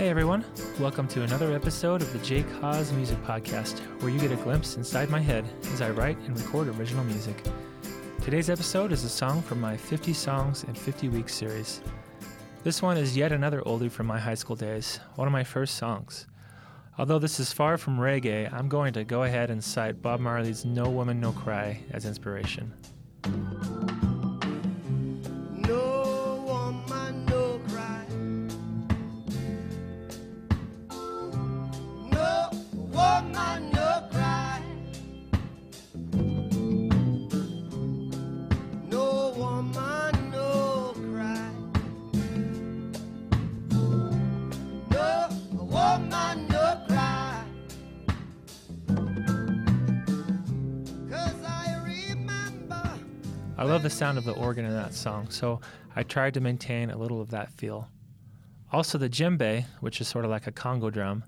Hey everyone, welcome to another episode of the Jake Haas Music Podcast, where you get a glimpse inside my head as I write and record original music. Today's episode is a song from my 50 Songs in 50 Weeks series. This one is yet another oldie from my high school days, one of my first songs. Although this is far from reggae, I'm going to go ahead and cite Bob Marley's No Woman No Cry as inspiration. I love the sound of the organ in that song, so I tried to maintain a little of that feel. Also, the djembe, which is sort of like a conga drum,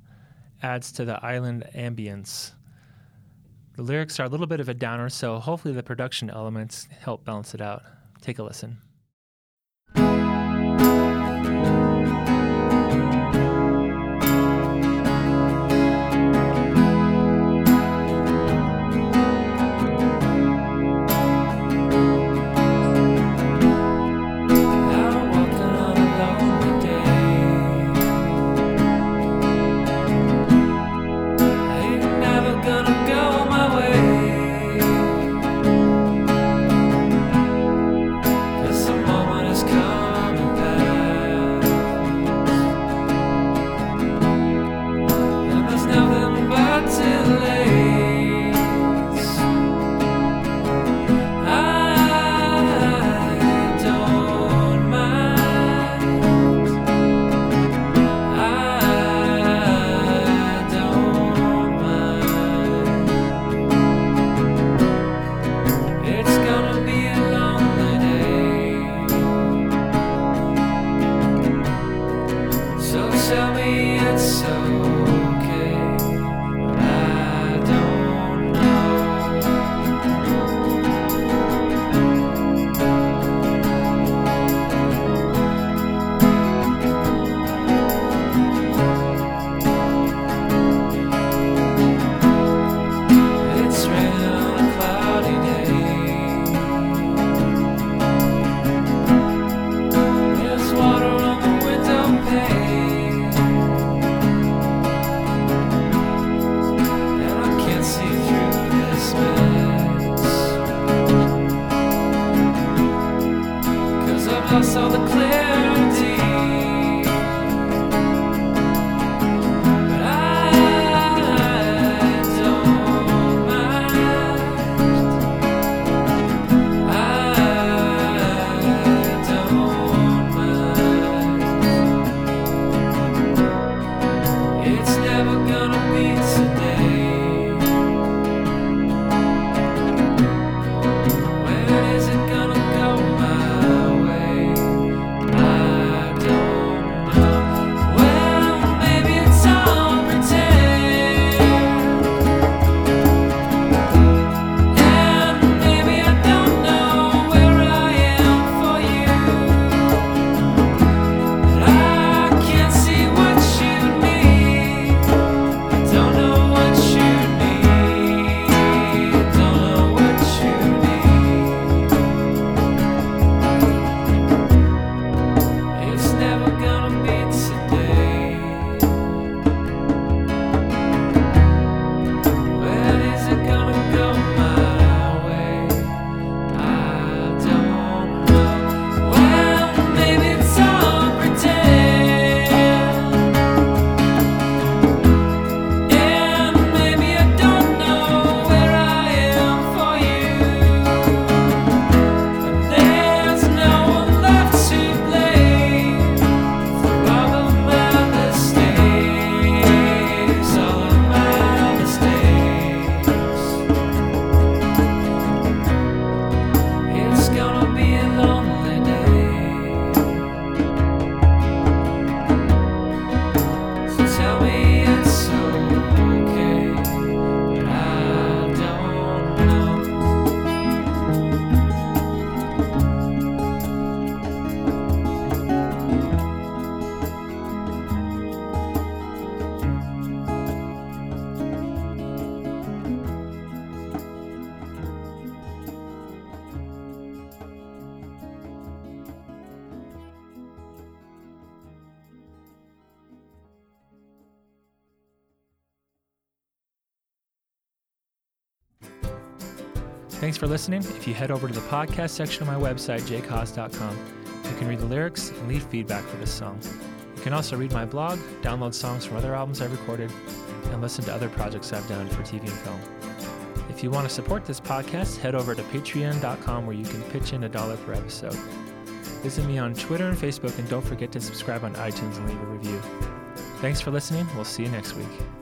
adds to the island ambience. The lyrics are a little bit of a downer, so hopefully the production elements help balance it out. Take a listen. Come it's okay. All the clarity. Thanks for listening. If you head over to the podcast section of my website, jakehaas.com, you can read the lyrics and leave feedback for this song. You can also read my blog, download songs from other albums I've recorded, and listen to other projects I've done for TV and film. If you want to support this podcast, head over to patreon.com where you can pitch in a dollar per episode. Visit me on Twitter and Facebook, and don't forget to subscribe on iTunes and leave a review. Thanks for listening. We'll see you next week.